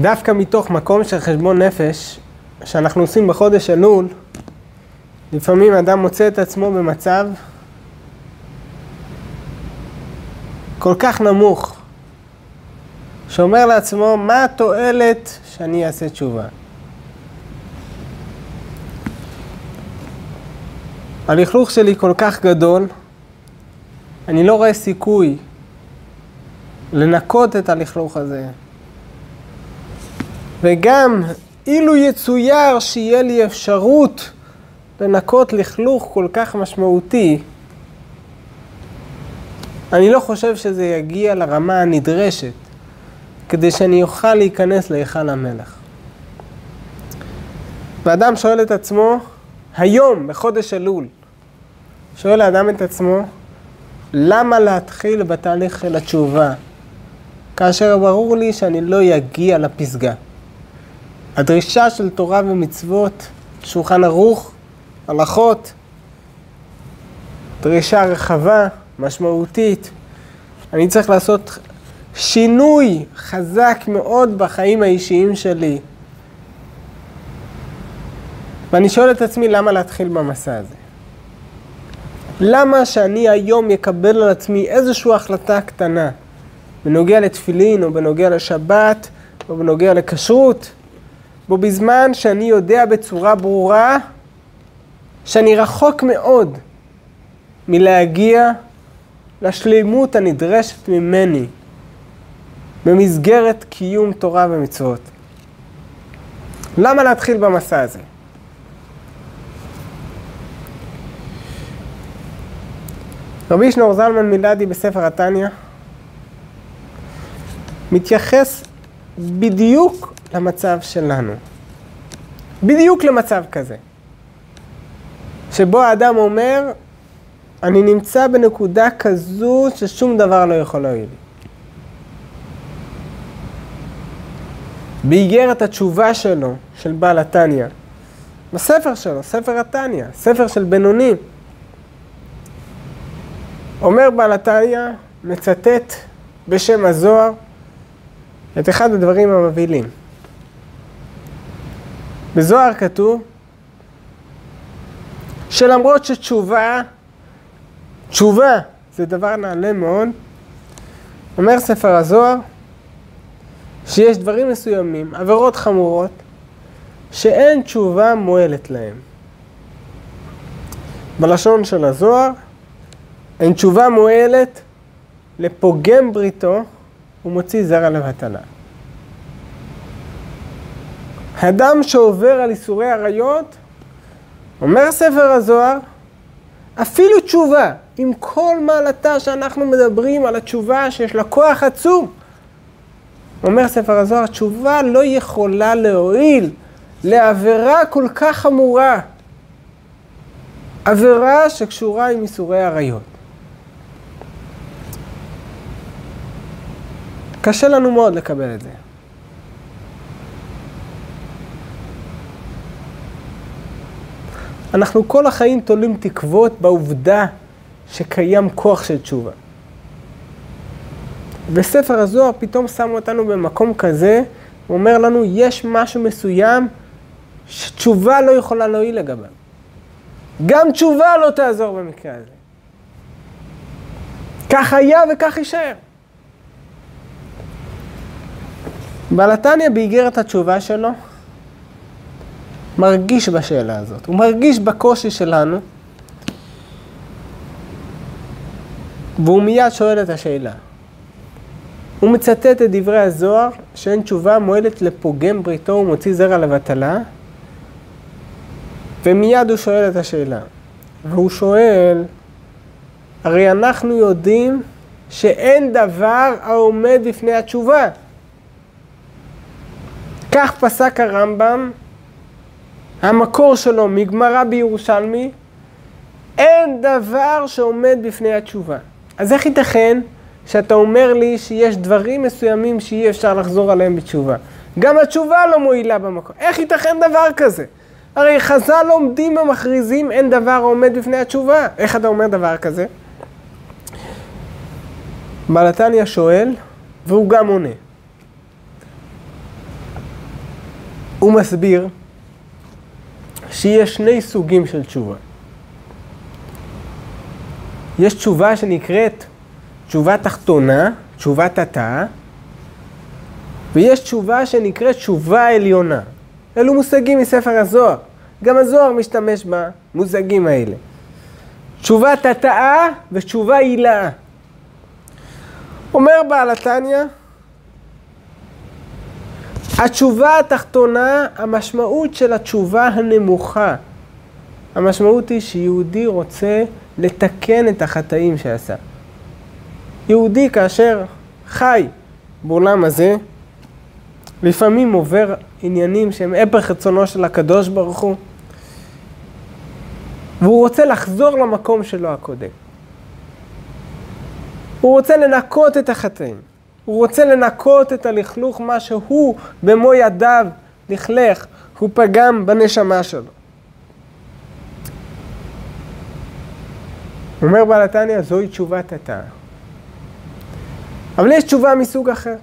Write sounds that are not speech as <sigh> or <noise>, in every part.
דווקא מתוך מקום של חשבון נפש, שאנחנו עושים בחודש אלול, לפעמים אדם מוצא את עצמו במצב כל כך נמוך, שאומר לעצמו, מה התועלת שאני אעשה תשובה? הלכלוך שלי כל כך גדול, אני לא רואה סיכוי לנקות את הלכלוך הזה. וגם אילו יצויר שיהיה לי אפשרות לנקות לכלוך כל כך משמעותי, אני לא חושב שזה יגיע לרמה הנדרשת כדי שאני אוכל להיכנס להיכל המלך. ואדם שואל את עצמו, היום, בחודש אלול, שואל האדם את עצמו, למה להתחיל בתהליך של התשובה, כאשר ברור לי שאני לא אגיע לפסגה? הדרישה של תורה ומצוות, שולחן ערוך, הלכות, דרישה רחבה, משמעותית. אני צריך לעשות שינוי חזק מאוד בחיים האישיים שלי. ואני שואל את עצמי, למה להתחיל במסע הזה? למה שאני היום אקבל על עצמי איזושהי החלטה קטנה בנוגע לתפילין, או בנוגע לשבת, או בנוגע לכשרות, בו בזמן שאני יודע בצורה ברורה שאני רחוק מאוד מלהגיע לשלימות הנדרשת ממני במסגרת קיום תורה ומצוות. למה להתחיל במסע הזה? רבי שנור זלמן מילדי בספר התניא מתייחס בדיוק למצב שלנו. בדיוק למצב כזה. שבו האדם אומר, אני נמצא בנקודה כזו ששום דבר לא יכול להועיל. באיגרת התשובה שלו, של בעל התניא, בספר שלו, ספר התניא, ספר של בינוני, אומר בעל התניא, מצטט בשם הזוהר את אחד הדברים המבהילים. בזוהר כתוב שלמרות שתשובה, תשובה זה דבר נעלה מאוד, אומר ספר הזוהר שיש דברים מסוימים, עבירות חמורות, שאין תשובה מועלת להם. בלשון של הזוהר, אין תשובה מועלת לפוגם בריתו ומוציא זרע לבטלה. אדם שעובר על איסורי עריות, אומר ספר הזוהר, אפילו תשובה, עם כל מעלתה שאנחנו מדברים על התשובה שיש לה כוח עצום, אומר ספר הזוהר, תשובה לא יכולה להועיל לעבירה כל כך חמורה. עבירה שקשורה עם איסורי עריות. קשה לנו מאוד לקבל את זה. אנחנו כל החיים תולים תקוות בעובדה שקיים כוח של תשובה. וספר הזוהר פתאום שם אותנו במקום כזה, הוא אומר לנו, יש משהו מסוים שתשובה לא יכולה להועיל לגביו. גם תשובה לא תעזור במקרה הזה. כך היה וכך יישאר. בעל התניא באיגרת התשובה שלו מרגיש בשאלה הזאת, הוא מרגיש בקושי שלנו והוא מיד שואל את השאלה. הוא מצטט את דברי הזוהר שאין תשובה מועלת לפוגם בריתו ומוציא זרע לבטלה ומיד הוא שואל את השאלה. והוא שואל, הרי אנחנו יודעים שאין דבר העומד בפני התשובה. כך פסק הרמב"ם, המקור שלו מגמרא בירושלמי, אין דבר שעומד בפני התשובה. אז איך ייתכן שאתה אומר לי שיש דברים מסוימים שאי אפשר לחזור עליהם בתשובה? גם התשובה לא מועילה במקום. איך ייתכן דבר כזה? הרי חז"ל עומדים ומכריזים אין דבר העומד בפני התשובה. איך אתה אומר דבר כזה? בעל התניא שואל, והוא גם עונה. הוא מסביר שיש שני סוגים של תשובה. יש תשובה שנקראת תשובה תחתונה, תשובת התא, ויש תשובה שנקראת תשובה עליונה. אלו מושגים מספר הזוהר. גם הזוהר משתמש במושגים האלה. תשובת התאה ותשובה הילאה. אומר בעל התניא, התשובה התחתונה, המשמעות של התשובה הנמוכה, המשמעות היא שיהודי רוצה לתקן את החטאים שעשה. יהודי כאשר חי בעולם הזה, לפעמים עובר עניינים שהם הפך רצונו של הקדוש ברוך הוא, והוא רוצה לחזור למקום שלו הקודם. הוא רוצה לנקות את החטאים. הוא רוצה לנקות את הלכלוך, מה שהוא במו ידיו לכלך, הוא פגם בנשמה שלו. אומר בעל התניא, זוהי תשובת התא. אבל יש תשובה מסוג אחר.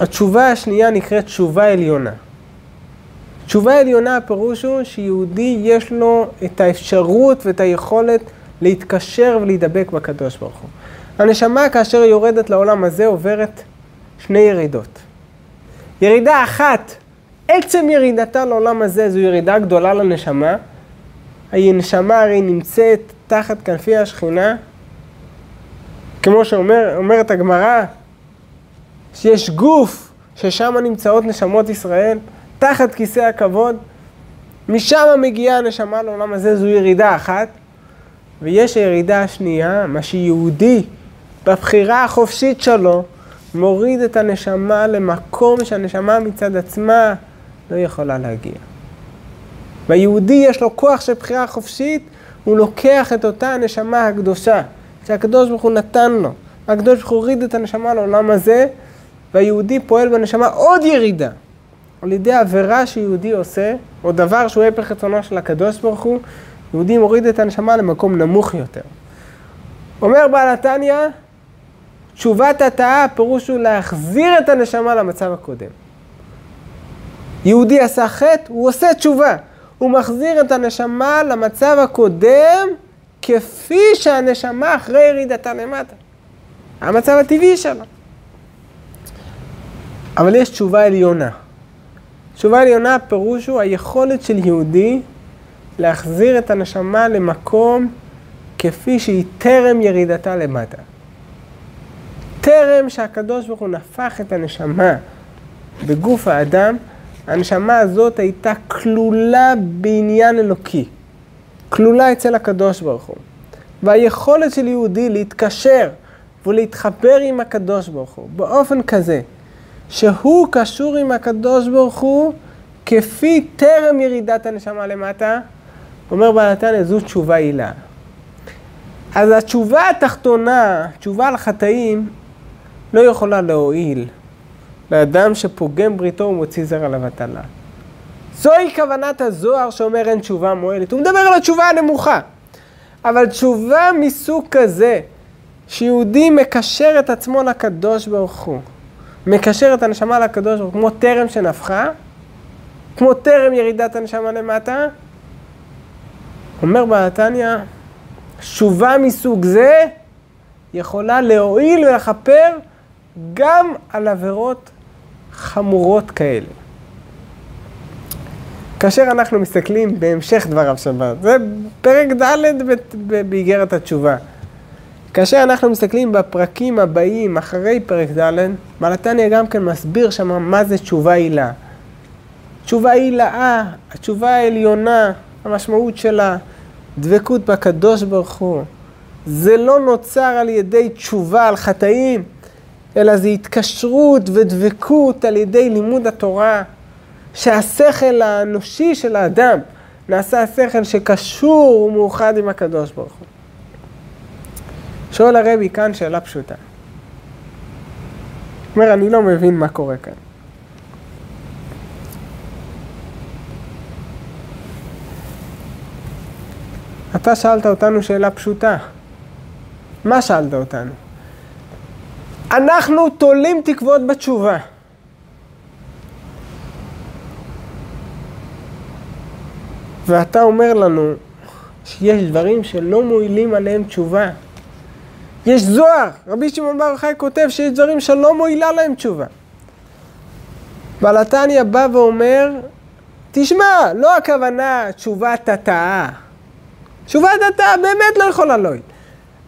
התשובה השנייה נקראת תשובה עליונה. תשובה עליונה הפירוש הוא שיהודי יש לו את האפשרות ואת היכולת להתקשר ולהידבק בקדוש ברוך הוא. הנשמה כאשר היא יורדת לעולם הזה עוברת שני ירידות. ירידה אחת, עצם ירידתה לעולם הזה זו ירידה גדולה לנשמה. הנשמה הרי נמצאת תחת כנפי השכינה, כמו שאומרת הגמרא, שיש גוף ששם נמצאות נשמות ישראל, תחת כיסא הכבוד, משם מגיעה הנשמה לעולם הזה, זו ירידה אחת. ויש הירידה השנייה, מה שיהודי בבחירה החופשית שלו מוריד את הנשמה למקום שהנשמה מצד עצמה לא יכולה להגיע. והיהודי יש לו כוח של בחירה חופשית, הוא לוקח את אותה הנשמה הקדושה שהקדוש ברוך הוא נתן לו. הקדוש ברוך הוא הוריד את הנשמה לעולם הזה, והיהודי פועל בנשמה עוד ירידה. על ידי עבירה שיהודי עושה, או דבר שהוא הפך רצונו של הקדוש ברוך הוא, יהודי מוריד את הנשמה למקום נמוך יותר. אומר בעל התניא, תשובת התאה, הפירוש הוא להחזיר את הנשמה למצב הקודם. יהודי עשה חטא, הוא עושה תשובה. הוא מחזיר את הנשמה למצב הקודם, כפי שהנשמה אחרי ירידתה למטה. המצב הטבעי שלה. אבל יש תשובה עליונה. תשובה עליונה, הפירוש הוא היכולת של יהודי להחזיר את הנשמה למקום כפי שהיא טרם ירידתה למטה. טרם שהקדוש ברוך הוא נפח את הנשמה בגוף האדם, הנשמה הזאת הייתה כלולה בעניין אלוקי. כלולה אצל הקדוש ברוך הוא. והיכולת של יהודי להתקשר ולהתחבר עם הקדוש ברוך הוא באופן כזה שהוא קשור עם הקדוש ברוך הוא כפי טרם ירידת הנשמה למטה, אומר בעל התניא, זו תשובה הילה. אז התשובה התחתונה, תשובה על חטאים, לא יכולה להועיל לאדם שפוגם בריתו ומוציא זרע לבטלה. זוהי כוונת הזוהר שאומר אין תשובה מועלת. הוא מדבר על התשובה הנמוכה. אבל תשובה מסוג כזה, שיהודי מקשר את עצמו לקדוש ברוך הוא, מקשר את הנשמה לקדוש ברוך הוא, כמו טרם שנפחה, כמו טרם ירידת הנשמה למטה, אומר בעתניא, תשובה מסוג זה יכולה להועיל ולכפר גם על עבירות חמורות כאלה. כאשר אנחנו מסתכלים בהמשך דבריו של בר, זה פרק ד' באיגרת התשובה. כאשר אנחנו מסתכלים בפרקים הבאים אחרי פרק ד', מלתניה גם כן מסביר שם מה זה תשובה הילה. תשובה הילאה, התשובה העליונה, המשמעות שלה, דבקות בקדוש ברוך הוא. זה לא נוצר על ידי תשובה על חטאים, אלא זה התקשרות ודבקות על ידי לימוד התורה, שהשכל האנושי של האדם נעשה שכל שקשור ומאוחד עם הקדוש ברוך הוא. שואל הרבי כאן שאלה פשוטה. אומר, אני לא מבין מה קורה כאן. אתה שאלת אותנו שאלה פשוטה. מה שאלת אותנו? אנחנו תולים תקוות בתשובה. ואתה אומר לנו שיש דברים שלא מועילים עליהם תשובה. יש זוהר, רבי שמעון בר חי כותב שיש דברים שלא מועילה להם תשובה. בעל התניא בא ואומר, תשמע, לא הכוונה תשובת התאה. תשובת התאה באמת לא יכולה לא להועיל.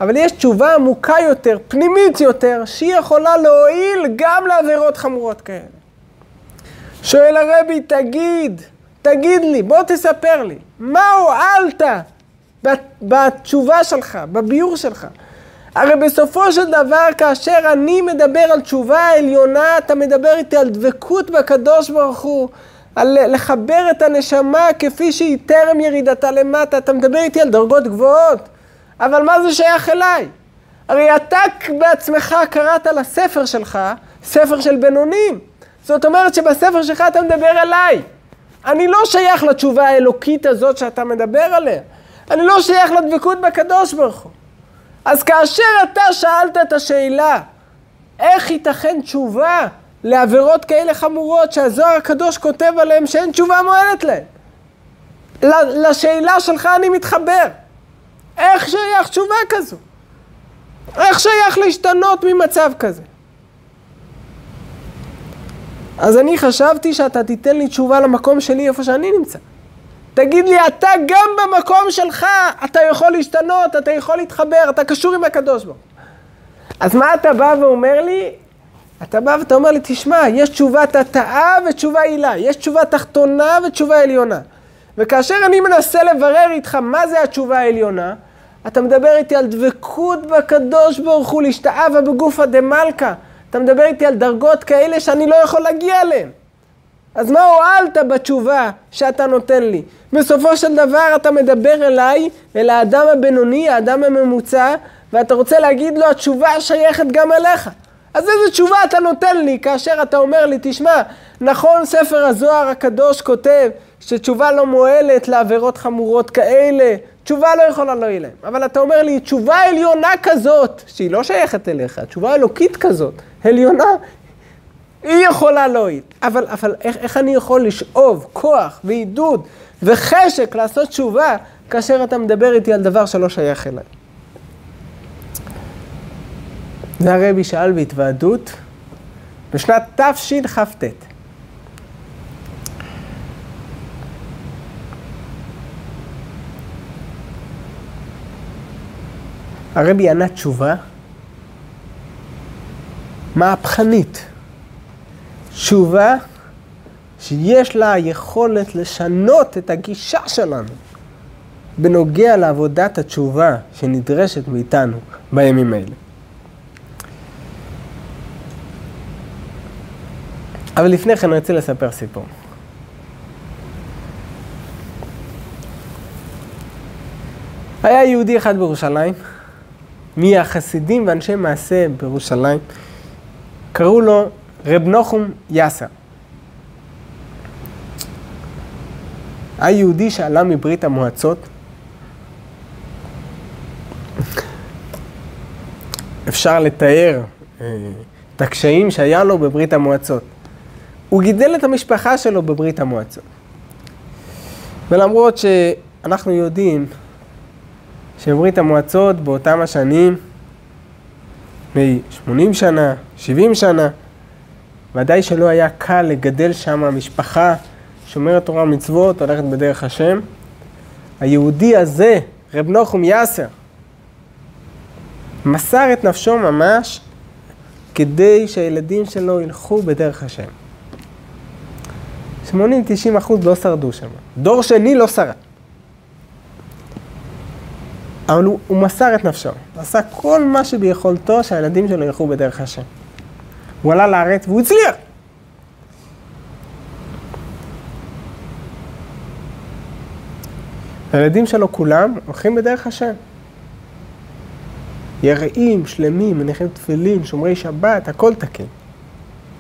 אבל יש תשובה עמוקה יותר, פנימית יותר, שהיא יכולה להועיל גם לעבירות חמורות כאלה. שואל הרבי, תגיד, תגיד לי, בוא תספר לי, מה הועלת בתשובה שלך, בביור שלך? הרי בסופו של דבר, כאשר אני מדבר על תשובה העליונה, אתה מדבר איתי על דבקות בקדוש ברוך הוא, על לחבר את הנשמה כפי שהיא טרם ירידתה למטה, אתה מדבר איתי על דרגות גבוהות, אבל מה זה שייך אליי? הרי אתה בעצמך קראת לספר שלך, ספר של בינונים. זאת אומרת שבספר שלך אתה מדבר אליי. אני לא שייך לתשובה האלוקית הזאת שאתה מדבר עליה. אני לא שייך לדבקות בקדוש ברוך הוא. אז כאשר אתה שאלת את השאלה, איך ייתכן תשובה לעבירות כאלה חמורות שהזוהר הקדוש כותב עליהן שאין תשובה מועלת להן? לשאלה שלך אני מתחבר. איך שייך תשובה כזו? איך שייך להשתנות ממצב כזה? אז אני חשבתי שאתה תיתן לי תשובה למקום שלי איפה שאני נמצא. תגיד לי, אתה גם במקום שלך, אתה יכול להשתנות, אתה יכול להתחבר, אתה קשור עם הקדוש ברוך אז מה אתה בא ואומר לי? אתה בא ואתה אומר לי, תשמע, יש תשובת התאה ותשובה עילה, יש תשובה תחתונה ותשובה עליונה. וכאשר אני מנסה לברר איתך מה זה התשובה העליונה, אתה מדבר איתי על דבקות בקדוש ברוך הוא, להשתאווה בגופא דמלכא. אתה מדבר איתי על דרגות כאלה שאני לא יכול להגיע אליהן. אז מה הועלת בתשובה שאתה נותן לי? בסופו של דבר אתה מדבר אליי, אל האדם הבינוני, האדם הממוצע, ואתה רוצה להגיד לו, התשובה שייכת גם אליך. אז איזה תשובה אתה נותן לי כאשר אתה אומר לי, תשמע, נכון ספר הזוהר הקדוש כותב שתשובה לא מועלת לעבירות חמורות כאלה, תשובה לא יכולה להועיל להם. אבל אתה אומר לי, תשובה עליונה כזאת, שהיא לא שייכת אליך, תשובה אלוקית כזאת, עליונה, היא יכולה להועיל. אבל, אבל איך, איך אני יכול לשאוב כוח ועידוד וחשק לעשות תשובה כאשר אתה מדבר איתי על דבר שלא שייך אליי? זה הרבי שאל בהתוועדות בשנת תשכ"ט. הרבי ענה תשובה מהפכנית. תשובה שיש לה יכולת לשנות את הגישה שלנו בנוגע לעבודת התשובה שנדרשת מאיתנו בימים האלה. אבל לפני כן אני רוצה לספר סיפור. היה יהודי אחד בירושלים, מהחסידים ואנשי מעשה בירושלים, קראו לו רב נחום יאסר. היה יהודי שעלה מברית המועצות. אפשר לתאר אה, את הקשיים שהיה לו בברית המועצות. הוא גידל את המשפחה שלו בברית המועצות. ולמרות שאנחנו יודעים שברית המועצות באותם השנים, לפני 80 שנה, 70 שנה, ודאי שלא היה קל לגדל שם משפחה שומרת תורה ומצוות, הולכת בדרך השם. היהודי הזה, רב נחום יאסר, מסר את נפשו ממש כדי שהילדים שלו ילכו בדרך השם. 80-90 אחוז לא שרדו שם. דור שני לא שרד. אבל הוא, הוא מסר את נפשו, הוא עשה כל מה שביכולתו שהילדים שלו ילכו בדרך השם. הוא עלה לארץ והוא הצליח. הילדים שלו כולם הולכים בדרך השם. יראים, שלמים, מניחים תפילין, שומרי שבת, הכל תקין.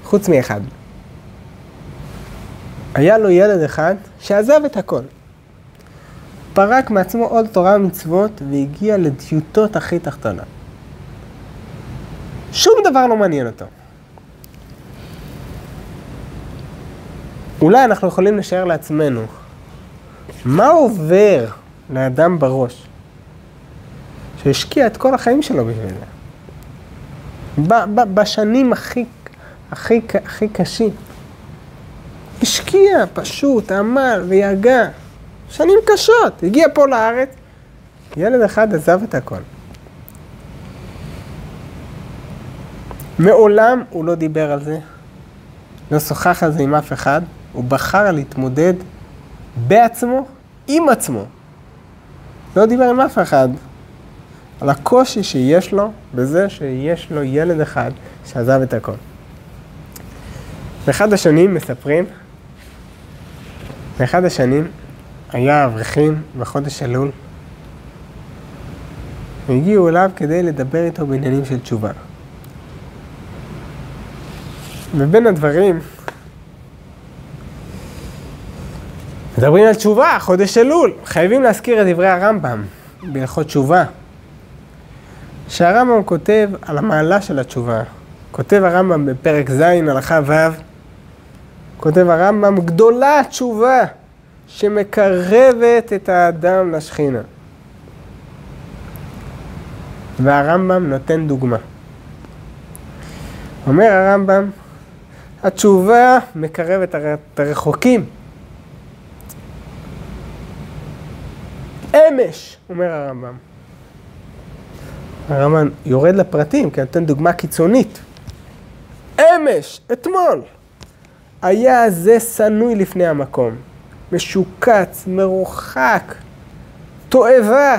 חוץ מאחד. היה לו ילד אחד שעזב את הכל. פרק מעצמו עול תורה ומצוות והגיע לדיוטות הכי תחתונה. שום דבר לא מעניין אותו. אולי אנחנו יכולים לשער לעצמנו מה עובר לאדם בראש שהשקיע את כל החיים שלו בשביל זה? ב- ב- בשנים הכי, הכי, הכי קשים. השקיע פשוט, עמל ויגע. שנים קשות. הגיע פה לארץ, ילד אחד עזב את הכל. מעולם הוא לא דיבר על זה, לא שוחח על זה עם אף אחד, הוא בחר להתמודד בעצמו, עם עצמו. לא דיבר עם אף אחד על הקושי שיש לו בזה שיש לו ילד אחד שעזב את הכל. באחד השנים מספרים, באחד השנים היה אברכים בחודש אלול, והגיעו אליו כדי לדבר איתו בעניינים של תשובה. ובין הדברים, מדברים על תשובה, חודש אלול. חייבים להזכיר את דברי הרמב"ם בהלכות תשובה. שהרמב"ם כותב על המעלה של התשובה. כותב הרמב"ם בפרק ז', הלכה ו', כותב הרמב"ם, גדולה התשובה שמקרבת את האדם לשכינה. והרמב"ם נותן דוגמה. אומר הרמב"ם, התשובה מקרבת את הרחוקים. אמש, אומר הרמב"ם. הרמב"ם יורד לפרטים, כי נותן דוגמה קיצונית. אמש, אתמול, היה זה שנוי לפני המקום, משוקץ, מרוחק, תועבה,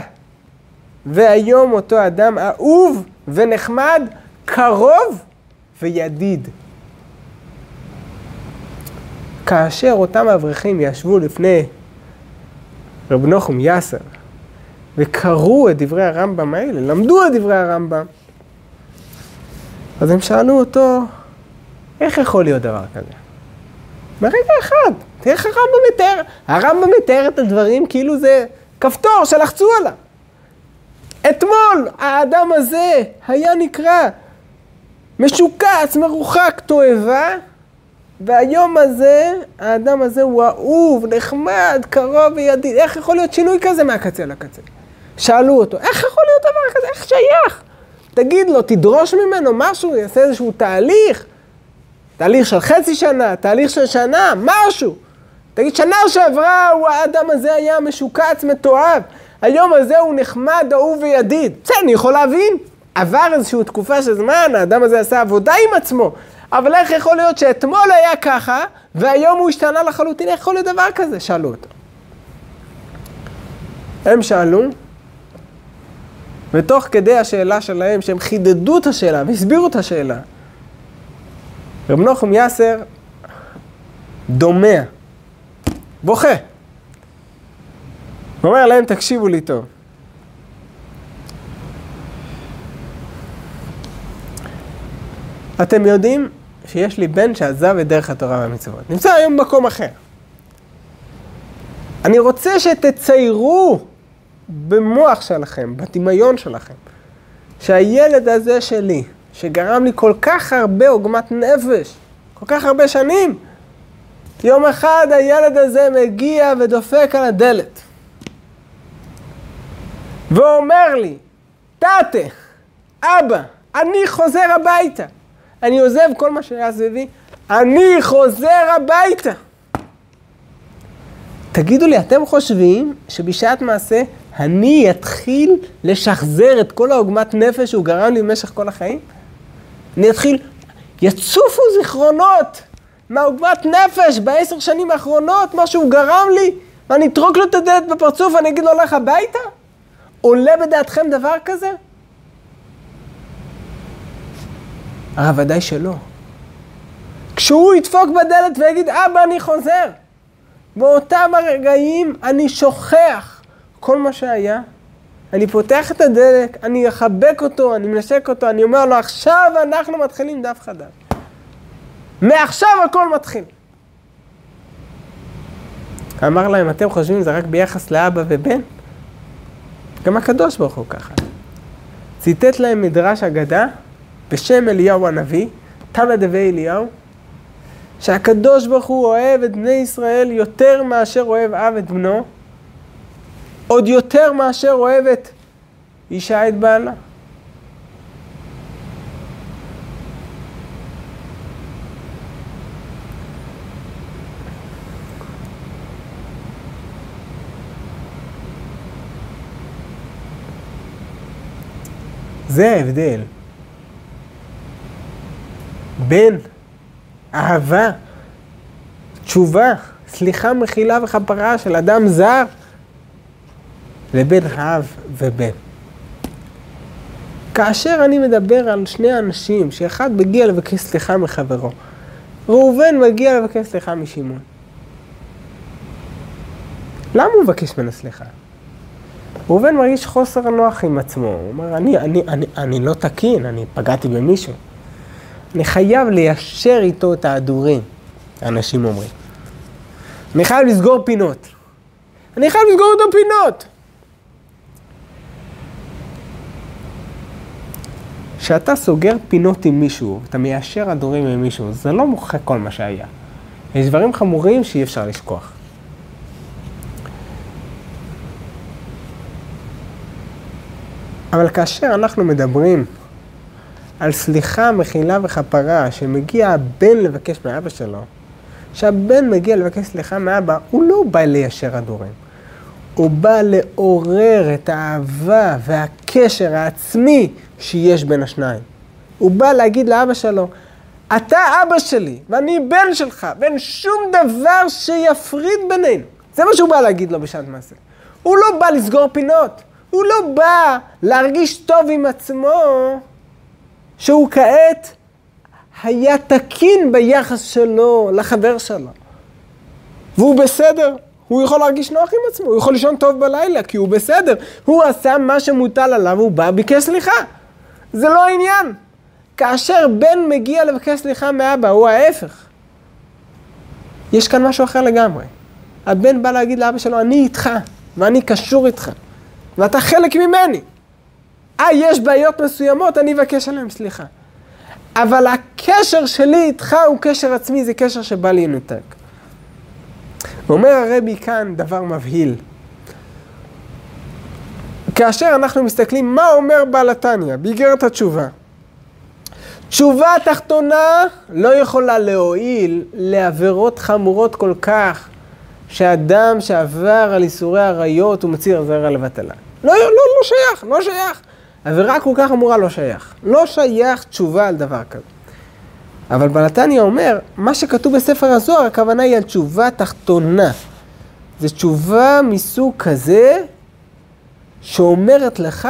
והיום אותו אדם אהוב ונחמד, קרוב וידיד. כאשר אותם אברכים ישבו לפני רב נוחם יאסר וקראו את דברי הרמב"ם האלה, למדו את דברי הרמב"ם, אז הם שאלו אותו, איך יכול להיות דבר כזה? ברגע אחד, תראה איך הרמב"ם מתאר, הרמב"ם מתאר את הדברים כאילו זה כפתור שלחצו עליו. אתמול האדם הזה היה נקרא משוקץ, מרוחק, תועבה, והיום הזה, האדם הזה הוא אהוב, נחמד, קרוב וידיד. איך יכול להיות שינוי כזה מהקצה לקצה? שאלו אותו, איך יכול להיות דבר כזה? איך שייך? תגיד לו, תדרוש ממנו משהו, יעשה איזשהו תהליך. תהליך של חצי שנה, תהליך של שנה, משהו. תגיד, שנה שעברה הוא, האדם הזה היה משוקץ, מתועב. היום הזה הוא נחמד, אהוב וידיד. בסדר, אני יכול להבין. עבר איזושהי תקופה של זמן, האדם הזה עשה עבודה עם עצמו. אבל איך יכול להיות שאתמול היה ככה, והיום הוא השתנה לחלוטין? איך יכול להיות דבר כזה? שאלו אותו. הם שאלו, ותוך כדי השאלה שלהם, שהם חידדו את השאלה והסבירו את השאלה, רב נוחם יאסר דומע, בוכה. הוא אומר להם, תקשיבו לי טוב. אתם יודעים שיש לי בן שעזב את דרך התורה והמצוות. נמצא היום במקום אחר. אני רוצה שתציירו במוח שלכם, בדמיון שלכם, שהילד הזה שלי, שגרם לי כל כך הרבה עוגמת נפש, כל כך הרבה שנים, יום אחד הילד הזה מגיע ודופק על הדלת. ואומר לי, תתה, אבא, אני חוזר הביתה. אני עוזב כל מה שהיה סביבי, אני חוזר הביתה. תגידו לי, אתם חושבים שבשעת מעשה אני אתחיל לשחזר את כל העוגמת נפש שהוא גרם לי במשך כל החיים? אני אתחיל, יצופו זיכרונות מהעוגמת נפש בעשר שנים האחרונות, מה שהוא גרם לי, ואני אטרוק לו את הדלת בפרצוף ואני אגיד לו, הולך הביתה? עולה בדעתכם דבר כזה? הרי ודאי שלא. כשהוא ידפוק בדלת ויגיד, אבא, אני חוזר. באותם הרגעים אני שוכח כל מה שהיה. אני פותח את הדלק, אני אחבק אותו, אני מנשק אותו, אני אומר לו, עכשיו אנחנו מתחילים דף חדש. מעכשיו הכל מתחיל. אמר להם, אתם חושבים זה רק ביחס לאבא ובן? גם הקדוש ברוך הוא ככה. ציטט להם מדרש אגדה בשם אליהו הנביא, תנא דבי אליהו, שהקדוש ברוך הוא אוהב את בני ישראל יותר מאשר אוהב אב את בנו, עוד יותר מאשר אוהבת אישה את בעלה. זה ההבדל בין אהבה, תשובה, סליחה, מחילה וכפרה של אדם זר לבין אב ובן. כאשר אני מדבר על שני אנשים, שאחד מגיע לבקש סליחה מחברו, ראובן מגיע לבקש סליחה משמעון. למה הוא מבקש ממנו סליחה? ראובן מרגיש חוסר נוח עם עצמו, הוא אומר, אני, אני, אני, אני לא תקין, אני פגעתי במישהו. אני חייב ליישר איתו את ההדורים, אנשים אומרים. אני חייב לסגור פינות. אני חייב לסגור איתו פינות. כשאתה סוגר פינות עם מישהו, אתה מיישר הדורים עם מישהו, זה לא מוחק כל מה שהיה. יש דברים חמורים שאי אפשר לשכוח. אבל כאשר אנחנו מדברים על סליחה, מחילה וכפרה, שמגיע הבן לבקש מאבא שלו, כשהבן מגיע לבקש סליחה מאבא, הוא לא בא ליישר הדורים. הוא בא לעורר את האהבה והקשר העצמי שיש בין השניים. הוא בא להגיד לאבא שלו, אתה אבא שלי ואני בן שלך, ואין שום דבר שיפריד בינינו. זה מה שהוא בא להגיד לו בשעת מעשה. הוא לא בא לסגור פינות. הוא לא בא להרגיש טוב עם עצמו שהוא כעת היה תקין ביחס שלו לחבר שלו. והוא בסדר, הוא יכול להרגיש נוח עם עצמו, הוא יכול לישון טוב בלילה כי הוא בסדר. הוא עשה מה שמוטל עליו, הוא בא, ביקש סליחה. זה לא העניין. כאשר בן מגיע לבקש סליחה מאבא, הוא ההפך. יש כאן משהו אחר לגמרי. הבן בא להגיד לאבא שלו, אני איתך, ואני קשור איתך. ואתה חלק ממני. אה, יש בעיות מסוימות, אני אבקש עליהן סליחה. אבל הקשר שלי איתך הוא קשר עצמי, זה קשר שבא להינתק. אומר הרבי כאן דבר מבהיל. כאשר אנחנו מסתכלים מה אומר בעל התניא, באיגרת התשובה. תשובה תחתונה לא יכולה להועיל לעבירות חמורות כל כך שאדם שעבר על איסורי עריות הוא מצהיר זרע לבטלה. לא, לא, לא שייך, לא שייך. עבירה כל כך אמורה לא שייך. לא שייך תשובה על דבר כזה. אבל בנתניה אומר, מה שכתוב בספר הזוהר, הכוונה היא על תשובה תחתונה. זו תשובה מסוג כזה, שאומרת לך,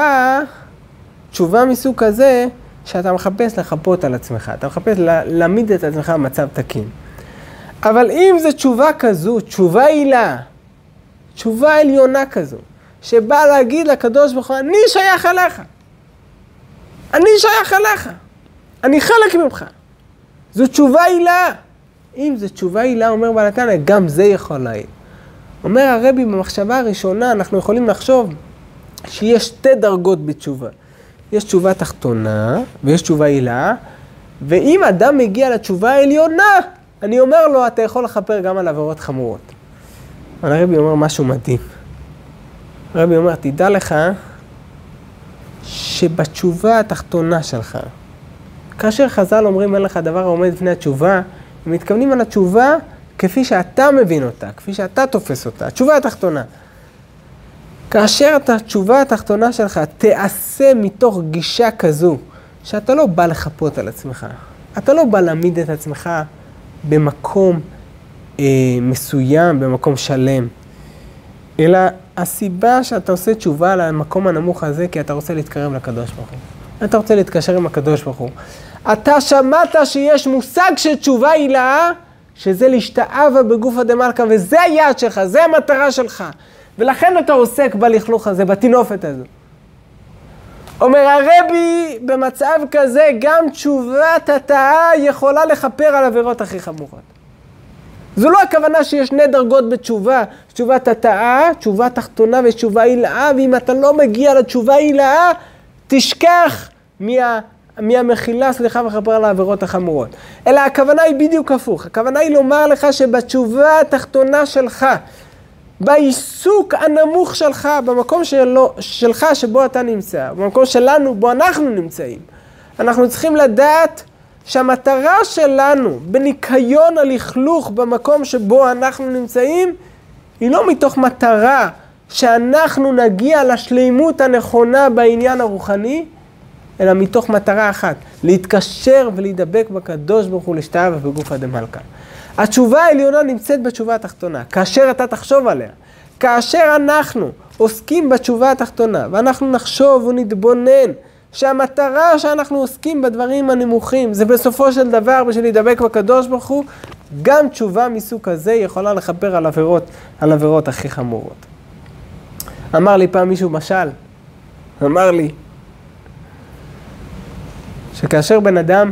תשובה מסוג כזה, שאתה מחפש לחפות על עצמך, אתה מחפש להעמיד את עצמך במצב תקין. אבל אם זו תשובה כזו, תשובה עילה, תשובה עליונה כזו, שבא להגיד לקדוש ברוך הוא, אני שייך אליך. אני שייך אליך. אני חלק ממך. זו תשובה עילה. אם זו תשובה עילה, אומר בעל התנא, גם זה יכול להעיל. אומר הרבי, במחשבה הראשונה אנחנו יכולים לחשוב שיש שתי דרגות בתשובה. יש תשובה תחתונה ויש תשובה עילה, ואם אדם מגיע לתשובה העליונה, אני אומר לו, אתה יכול לכפר גם על עבירות חמורות. אבל הרבי אומר משהו מדהים. הרבי אומר, תדע לך שבתשובה התחתונה שלך, כאשר חז"ל אומרים אין לך דבר העומד לפני התשובה, הם מתכוונים על התשובה כפי שאתה מבין אותה, כפי שאתה תופס אותה, התשובה התחתונה. כאשר את התשובה התחתונה שלך תיעשה מתוך גישה כזו, שאתה לא בא לחפות על עצמך, אתה לא בא להעמיד את עצמך במקום אה, מסוים, במקום שלם, אלא הסיבה שאתה עושה תשובה על המקום הנמוך הזה, כי אתה רוצה להתקרב לקדוש ברוך הוא. אתה רוצה להתקשר עם הקדוש ברוך הוא. אתה שמעת שיש מושג של תשובה עילאה, שזה להשתאווה בגופא דמלכא, וזה היעד שלך, זה המטרה שלך. ולכן אתה עוסק בלכלוך הזה, בטינופת הזו. אומר הרבי, במצב כזה, גם תשובת התאה יכולה לכפר על עבירות הכי חמורות. זו לא הכוונה שיש שני דרגות בתשובה, תשובת התאה, תשובה תחתונה ותשובה הילאה, ואם אתה לא מגיע לתשובה הילאה, תשכח מה, מהמחילה, סליחה וכפר על העבירות החמורות. אלא הכוונה היא בדיוק הפוך, הכוונה היא לומר לך שבתשובה התחתונה שלך, בעיסוק הנמוך שלך, במקום שלו, שלך שבו אתה נמצא, במקום שלנו בו אנחנו נמצאים. אנחנו צריכים לדעת שהמטרה שלנו בניקיון הלכלוך במקום שבו אנחנו נמצאים, היא לא מתוך מטרה שאנחנו נגיע לשלימות הנכונה בעניין הרוחני, אלא מתוך מטרה אחת, להתקשר ולהידבק בקדוש ברוך הוא לשתיו ובגופא דמלכא. התשובה העליונה נמצאת בתשובה התחתונה, כאשר אתה תחשוב עליה. כאשר אנחנו עוסקים בתשובה התחתונה, ואנחנו נחשוב ונתבונן שהמטרה שאנחנו עוסקים בדברים הנמוכים זה בסופו של דבר בשביל להידבק בקדוש ברוך הוא, גם תשובה מסוג כזה יכולה לכפר על עבירות, על עבירות הכי חמורות. אמר לי פעם מישהו משל, אמר לי, שכאשר בן אדם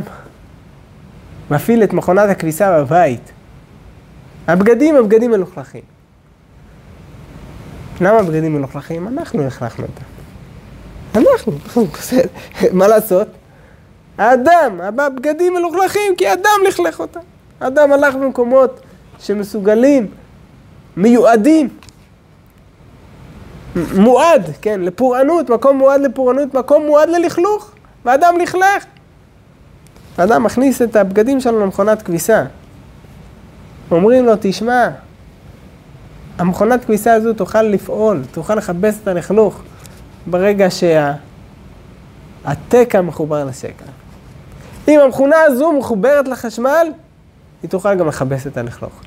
מפעיל את מכונת הכביסה בבית, הבגדים הם בגדים מלוכלכים. למה הבגדים מלוכלכים? אנחנו הכלכנו אותם. אנחנו, <laughs> מה לעשות? האדם, הבגדים מלוכלכים כי האדם לכלך אותם. האדם הלך במקומות שמסוגלים, מיועדים, מועד, כן, לפורענות, מקום מועד לפורענות, מקום מועד ללכלוך, ואדם לכלך. האדם מכניס את הבגדים שלו למכונת כביסה. אומרים לו, תשמע, המכונת כביסה הזו תוכל לפעול, תוכל לכבס את הלכלוך ברגע שהתקע מחובר לשקע. אם המכונה הזו מחוברת לחשמל, היא תוכל גם לכבס את הלכלוך.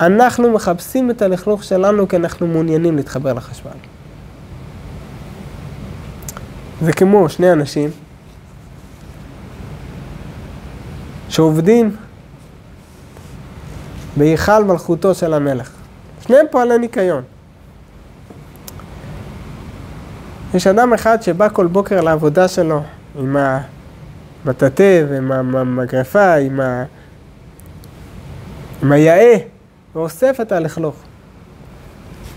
אנחנו מכבסים את הלכלוך שלנו כי אנחנו מעוניינים להתחבר לחשמל. זה כמו שני אנשים שעובדים בהיכל מלכותו של המלך. שניהם פועלי ניקיון. יש אדם אחד שבא כל בוקר לעבודה שלו עם המטאטא ועם המגרפה, עם, ה... עם היאה, ואוסף את הלכלוך.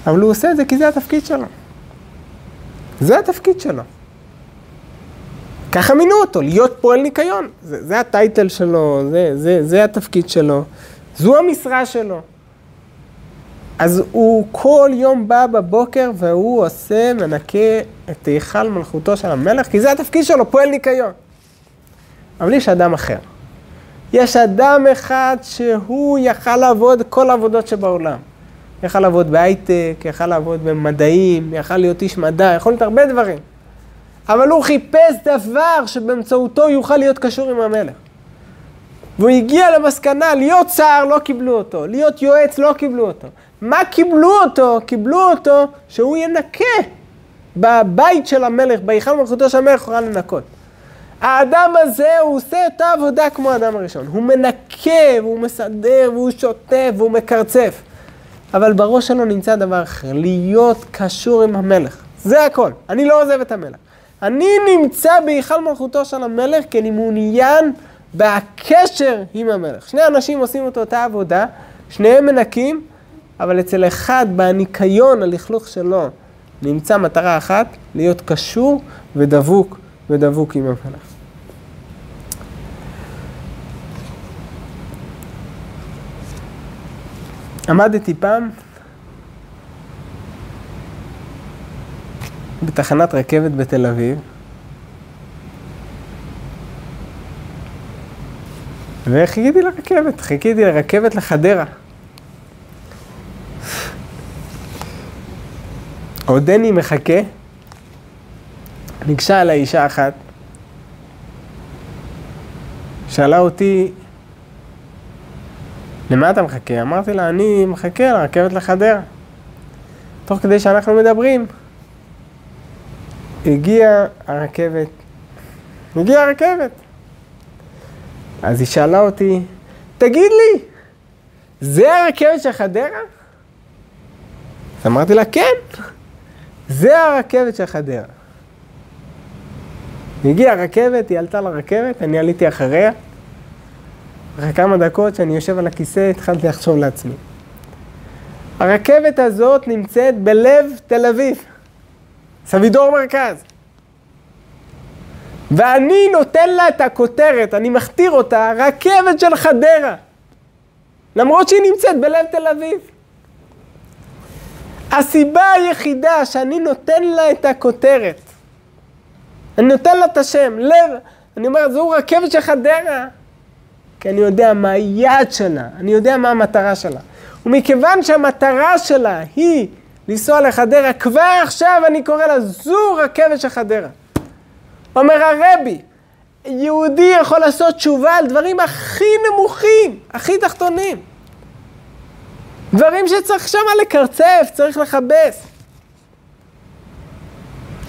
אבל הוא עושה את זה כי זה התפקיד שלו. זה התפקיד שלו. ככה מינו אותו, להיות פועל ניקיון. זה, זה הטייטל שלו, זה, זה, זה התפקיד שלו, זו המשרה שלו. אז הוא כל יום בא בבוקר והוא עושה, מנקה את היכל מלכותו של המלך, כי זה התפקיד שלו, פועל ניקיון. אבל יש אדם אחר. יש אדם אחד שהוא יכל לעבוד כל העבודות שבעולם. יכל לעבוד בהייטק, יכל לעבוד במדעים, יכל להיות איש מדע, יכול להיות הרבה דברים. אבל הוא חיפש דבר שבאמצעותו יוכל להיות קשור עם המלך. והוא הגיע למסקנה, להיות שר לא קיבלו אותו, להיות יועץ לא קיבלו אותו. מה קיבלו אותו? קיבלו אותו שהוא ינקה בבית של המלך, בהיכל מלכותו של המלך, יוכל לנקות. האדם הזה, הוא עושה אותה עבודה כמו האדם הראשון. הוא מנקה, והוא מסדר, והוא שוטף, והוא מקרצף. אבל בראש שלו נמצא דבר אחר, להיות קשור עם המלך. זה הכל. אני לא עוזב את המלך. אני נמצא בהיכל מלכותו של המלך כי אני מעוניין בקשר עם המלך. שני אנשים עושים את אותה עבודה, שניהם מנקים, אבל אצל אחד בניקיון, הלכלוך שלו, נמצא מטרה אחת, להיות קשור ודבוק ודבוק עם המלך. עמדתי פעם בתחנת רכבת בתל אביב, וחיכיתי לרכבת, חיכיתי לרכבת לחדרה. עודני מחכה, ניגשה אליי אישה אחת, שאלה אותי, למה אתה מחכה? אמרתי לה, אני מחכה לרכבת לחדרה. תוך כדי שאנחנו מדברים, הגיעה הרכבת, הגיעה הרכבת. אז היא שאלה אותי, תגיד לי, זה הרכבת של חדרה? אז אמרתי לה, כן, זה הרכבת של חדרה. הגיעה הרכבת, היא עלתה לרכבת, אני עליתי אחריה. אחרי כמה דקות שאני יושב על הכיסא, התחלתי לחשוב לעצמי. הרכבת הזאת נמצאת בלב תל אביב. סבידור מרכז. ואני נותן לה את הכותרת, אני מכתיר אותה, רכבת של חדרה. למרות שהיא נמצאת בלב תל אביב. הסיבה היחידה שאני נותן לה את הכותרת, אני נותן לה את השם, לב, אני אומר, זו רכבת של חדרה, כי אני יודע מה היעד שלה, אני יודע מה המטרה שלה. ומכיוון שהמטרה שלה היא לנסוע לחדרה, כבר עכשיו אני קורא לה, זו רכבת של חדרה. אומר הרבי, יהודי יכול לעשות תשובה על דברים הכי נמוכים, הכי תחתונים. דברים שצריך שמה לקרצף, צריך לכבס.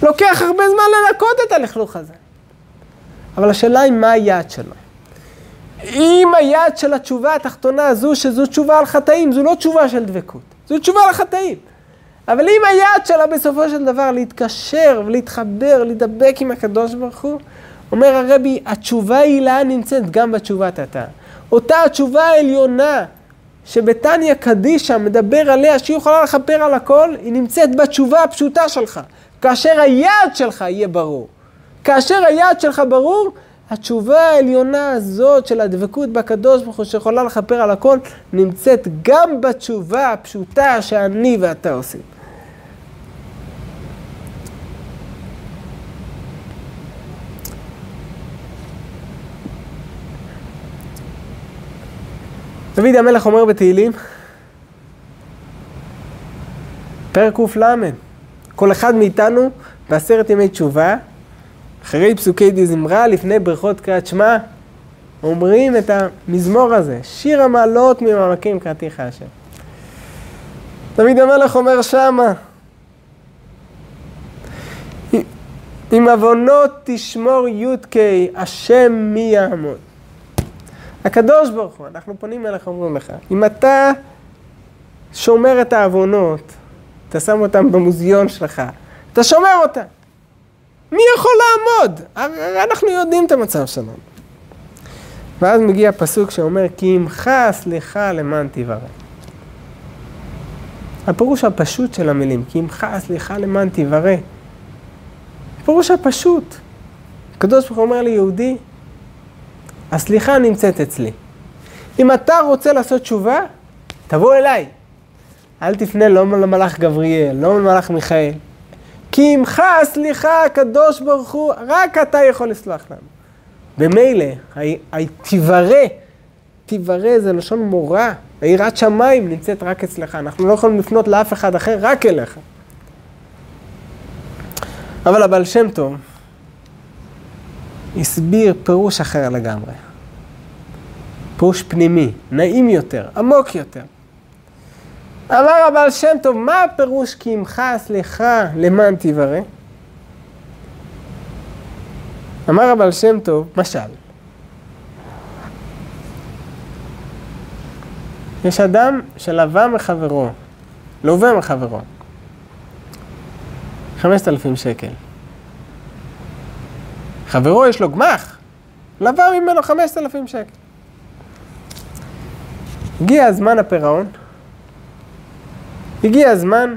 לוקח הרבה זמן לנקות את הלכלוך הזה. אבל השאלה היא מה היעד שלו. אם היעד של התשובה התחתונה הזו, שזו תשובה על חטאים, זו לא תשובה של דבקות, זו תשובה על החטאים. אבל אם היעד שלה בסופו של דבר להתקשר ולהתחבר, להידבק עם הקדוש ברוך הוא, אומר הרבי, התשובה העילה נמצאת גם בתשובת התא. אותה התשובה העליונה שבתניא קדישא מדבר עליה שהיא יכולה לכפר על הכל, היא נמצאת בתשובה הפשוטה שלך. כאשר היעד שלך יהיה ברור. כאשר היעד שלך ברור, התשובה העליונה הזאת של הדבקות בקדוש ברוך הוא שיכולה לכפר על הכל, נמצאת גם בתשובה הפשוטה שאני ואתה עושים. דוד המלך אומר בתהילים, פרק קל, כל אחד מאיתנו בעשרת ימי תשובה, אחרי פסוקי די זמרה, לפני ברכות קריאת שמע, אומרים את המזמור הזה, שיר המעלות ממעמקים קראתיך השם. דוד המלך אומר שמה, עם עוונות תשמור י"ק, השם מי יעמוד. הקדוש ברוך הוא, אנחנו פונים אליך, אומרים לך, אם אתה שומר את העוונות, אתה שם אותם במוזיאון שלך, אתה שומר אותם. מי יכול לעמוד? אנחנו יודעים את המצב שלנו. ואז מגיע פסוק שאומר, כי עמך סליחה למען תברא. הפירוש הפשוט של המילים, כי עמך סליחה למען תברא. הפירוש הפשוט. הקדוש ברוך הוא אומר ליהודי, הסליחה נמצאת אצלי. אם אתה רוצה לעשות תשובה, תבוא אליי. אל תפנה לא למלאך גבריאל, לא למלאך מיכאל. כי עמך הסליחה הקדוש ברוך הוא, רק אתה יכול לסלוח לנו. במילא, תברא, תברא זה לשון מורה, היראת שמיים נמצאת רק אצלך, אנחנו לא יכולים לפנות לאף אחד אחר, רק אליך. אבל הבעל שם טוב, הסביר פירוש אחר לגמרי. פירוש פנימי, נעים יותר, עמוק יותר. אמר הבעל שם טוב, מה הפירוש כי עמך סליחה למען תברא? אמר הבעל שם טוב, משל. יש אדם שלווה מחברו, לווה מחברו, חמשת אלפים שקל. חברו יש לו גמח, לווה ממנו חמשת אלפים שקל. הגיע זמן הפירעון, הגיע הזמן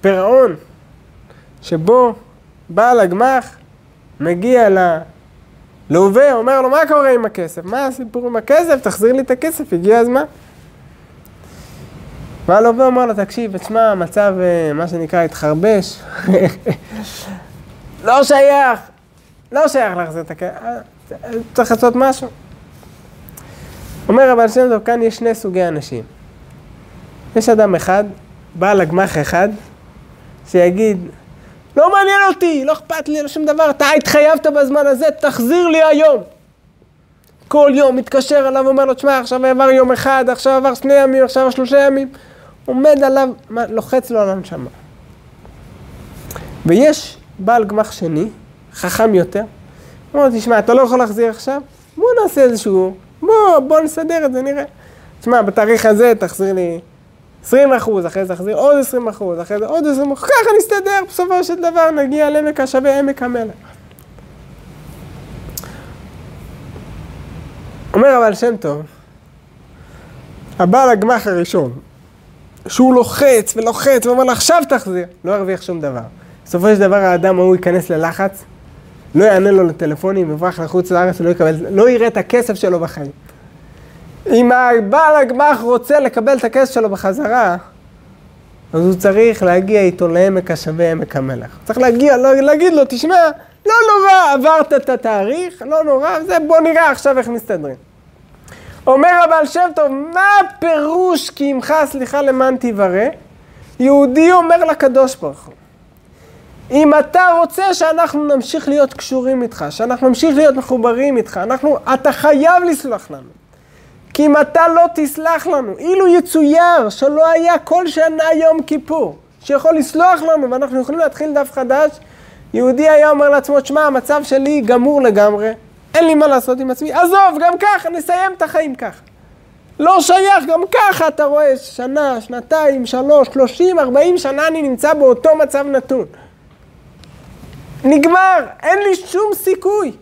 פירעון, שבו בעל הגמח מגיע ללווה, אומר לו, מה קורה עם הכסף? מה הסיפור עם הכסף? תחזיר לי את הכסף, הגיע הזמן. והלווה אומר לו, תקשיב, תשמע, המצב, אה, מה שנקרא, התחרבש. <laughs> לא שייך, לא שייך להחזיר את הכסף, צריך לעשות משהו. אומר הבעל שם טוב, כאן יש שני סוגי אנשים. יש אדם אחד, בעל הגמח אחד, שיגיד, לא מעניין אותי, לא אכפת לי, לא שום דבר, אתה התחייבת בזמן הזה, תחזיר לי היום. כל יום מתקשר אליו ואומר לו, תשמע, עכשיו עבר יום אחד, עכשיו עבר שני ימים, עכשיו שלושה ימים. עומד עליו, לוחץ לו על הנשמה. ויש בעל גמח שני, חכם יותר, אומר לו, תשמע, אתה לא יכול להחזיר עכשיו? בוא נעשה איזשהו, בוא, בוא נסדר את זה, נראה. תשמע, בתאריך הזה תחזיר לי 20 אחוז, אחרי זה תחזיר עוד 20 אחוז, אחרי זה עוד 20 אחוז, ככה נסתדר, בסופו של דבר נגיע לעמק השווה, עמק המלך. אומר אבל שם טוב, הבעל הגמח הראשון, שהוא לוחץ ולוחץ ואומר לו עכשיו תחזיר, לא ירוויח שום דבר. בסופו של דבר האדם ההוא ייכנס ללחץ, לא יענה לו לטלפונים, יברח לחוץ לארץ ולא יקבל, לא יראה את הכסף שלו בחיים. אם הבעל הגמ"ח רוצה לקבל את הכסף שלו בחזרה, אז הוא צריך להגיע איתו לעמק השווה, עמק המלך. צריך להגיע, לא, להגיד לו, תשמע, לא נורא, עברת את התאריך, לא נורא, זה, בוא נראה עכשיו איך מסתדרים. אומר הבעל שם טוב, מה הפירוש כי עמך סליחה למען תברא? יהודי אומר לקדוש ברוך הוא, אם אתה רוצה שאנחנו נמשיך להיות קשורים איתך, שאנחנו נמשיך להיות מחוברים איתך, אנחנו, אתה חייב לסלוח לנו. כי אם אתה לא תסלח לנו, אילו יצויר שלא היה כל שנה יום כיפור, שיכול לסלוח לנו ואנחנו יכולים להתחיל דף חדש, יהודי היה אומר לעצמו, שמע, המצב שלי גמור לגמרי, אין לי מה לעשות עם עצמי, עזוב, גם ככה, נסיים את החיים ככה. לא שייך, גם ככה אתה רואה, שנה, שנתיים, שלוש, שלושים, ארבעים שנה אני נמצא באותו מצב נתון. נגמר, אין לי שום סיכוי.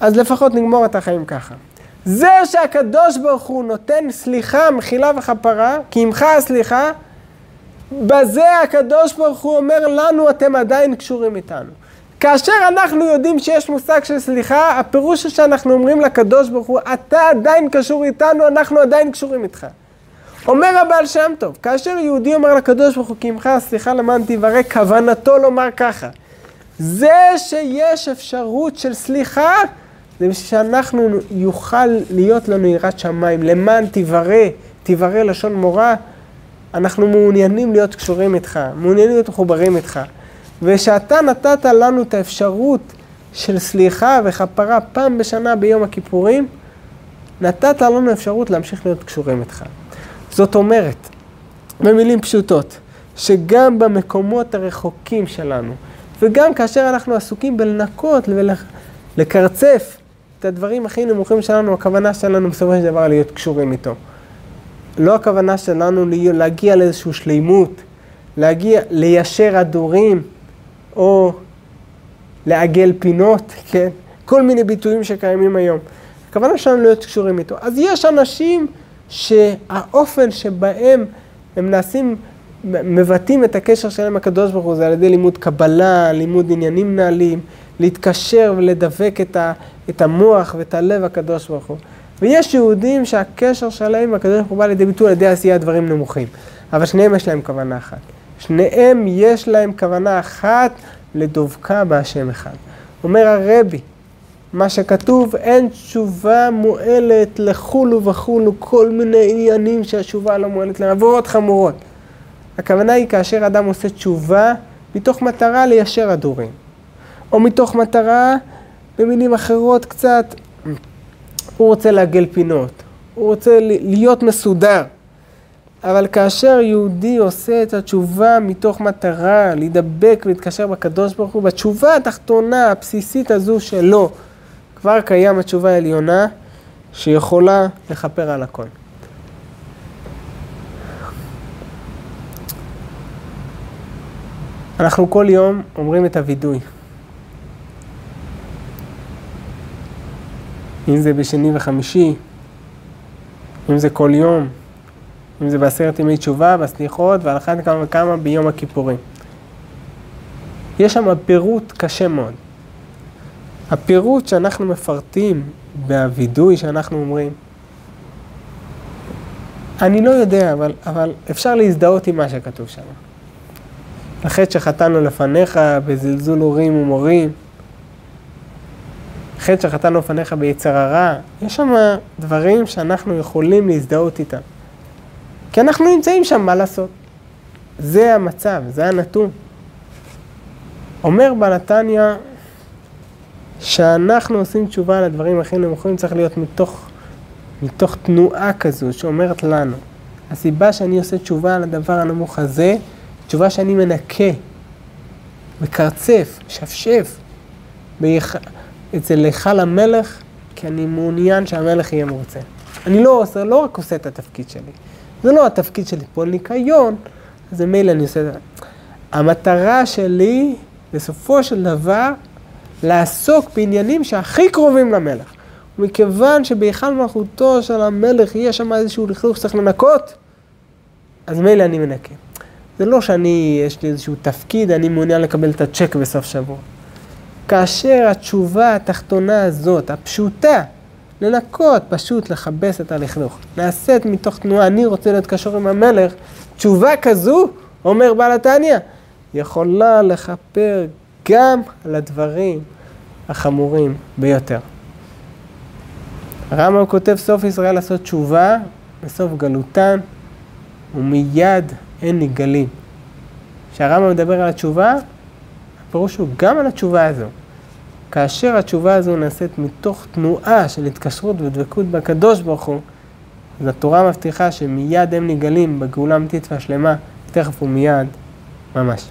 אז לפחות נגמור את החיים ככה. זה שהקדוש ברוך הוא נותן סליחה, מחילה וכפרה, כי עמך הסליחה, בזה הקדוש ברוך הוא אומר לנו, אתם עדיין קשורים איתנו. כאשר אנחנו יודעים שיש מושג של סליחה, הפירוש הוא שאנחנו אומרים לקדוש ברוך הוא, אתה עדיין קשור איתנו, אנחנו עדיין קשורים איתך. אומר הבעל שם טוב, כאשר יהודי אומר לקדוש ברוך הוא, כי עמך הסליחה למען תברא, כוונתו לומר ככה. זה שיש אפשרות של סליחה, זה בשביל שאנחנו יוכל להיות לנו יראת שמיים, למען תברא, תברא לשון מורה, אנחנו מעוניינים להיות קשורים איתך, מעוניינים להיות מחוברים איתך. ושאתה נתת לנו את האפשרות של סליחה וכפרה פעם בשנה ביום הכיפורים, נתת לנו אפשרות להמשיך להיות קשורים איתך. זאת אומרת, במילים פשוטות, שגם במקומות הרחוקים שלנו, וגם כאשר אנחנו עסוקים בלנקות ולקרצף את הדברים הכי נמוכים שלנו, הכוונה שלנו בסופו של דבר להיות קשורים איתו. לא הכוונה שלנו להגיע לאיזושהי שלימות, להגיע, ליישר הדורים, או לעגל פינות, <laughs> כן? כל מיני ביטויים שקיימים היום. הכוונה שלנו להיות קשורים איתו. אז יש אנשים שהאופן שבהם הם נעשים, מבטאים את הקשר שלהם עם הקדוש ברוך הוא, זה על ידי לימוד קבלה, לימוד עניינים נעלים, להתקשר ולדבק את, ה, את המוח ואת הלב הקדוש ברוך הוא. ויש יהודים שהקשר שלהם עם הקדוש ברוך הוא בא לידי ביטוי על ידי עשיית דברים נמוכים. אבל שניהם יש להם כוונה אחת. שניהם יש להם כוונה אחת לדבקה בהשם אחד. אומר הרבי, מה שכתוב, אין תשובה מועלת לכולו וכולו, כל מיני עניינים שהתשובה לא מועלת להם, עבורות חמורות. הכוונה היא כאשר אדם עושה תשובה מתוך מטרה ליישר הדורים, או מתוך מטרה, במילים אחרות קצת, הוא רוצה לעגל פינות, הוא רוצה להיות מסודר. אבל כאשר יהודי עושה את התשובה מתוך מטרה להידבק ולהתקשר בקדוש ברוך הוא, בתשובה התחתונה הבסיסית הזו שלו, כבר קיים התשובה העליונה שיכולה לכפר על הכל. אנחנו כל יום אומרים את הווידוי. אם זה בשני וחמישי, אם זה כל יום, אם זה בעשרת ימי תשובה, בסליחות, ועל אחת כמה וכמה ביום הכיפורים. יש שם פירוט קשה מאוד. הפירוט שאנחנו מפרטים בווידוי שאנחנו אומרים, אני לא יודע, אבל, אבל אפשר להזדהות עם מה שכתוב שם. החטא שחטאנו לפניך בזלזול הורים ומורים, חטא שחטאנו לפניך ביצר הרע, יש שם דברים שאנחנו יכולים להזדהות איתם. כי אנחנו נמצאים שם, מה לעשות? זה המצב, זה הנתון. אומר בנתניה שאנחנו עושים תשובה על הדברים הכי נמוכים, צריך להיות מתוך, מתוך תנועה כזו שאומרת לנו. הסיבה שאני עושה תשובה על הדבר הנמוך הזה, תשובה שאני מנקה, מקרצף, משפשף, ביח... אצל היכל המלך, כי אני מעוניין שהמלך יהיה מרוצה. אני לא עושה, לא רק עושה את התפקיד שלי. זה לא התפקיד שלי פה ניקיון, אז מילא אני עושה את זה. המטרה שלי, בסופו של דבר, לעסוק בעניינים שהכי קרובים למלך. ומכיוון שבהיכל מלכותו של המלך יש שם איזשהו לכלוך שצריך לנקות, אז מילא אני מנקה. זה לא שאני, יש לי איזשהו תפקיד, אני מעוניין לקבל את הצ'ק בסוף שבוע. כאשר התשובה התחתונה הזאת, הפשוטה, לנקות, פשוט לכבס את הלכלוך. נעשית מתוך תנועה, אני רוצה להיות קשור עם המלך, תשובה כזו אומר בעל התניא, יכולה לכפר גם על הדברים החמורים ביותר. הרמב"ם כותב סוף ישראל לעשות תשובה בסוף גלותן ומיד אין נגלים. כשהרמב"ם מדבר על התשובה, הפירוש הוא גם על התשובה הזו. כאשר התשובה הזו נעשית מתוך תנועה של התקשרות ודבקות בקדוש ברוך הוא, אז התורה מבטיחה שמיד הם נגלים בגאולה האמיתית והשלמה, תכף ומיד, ממש.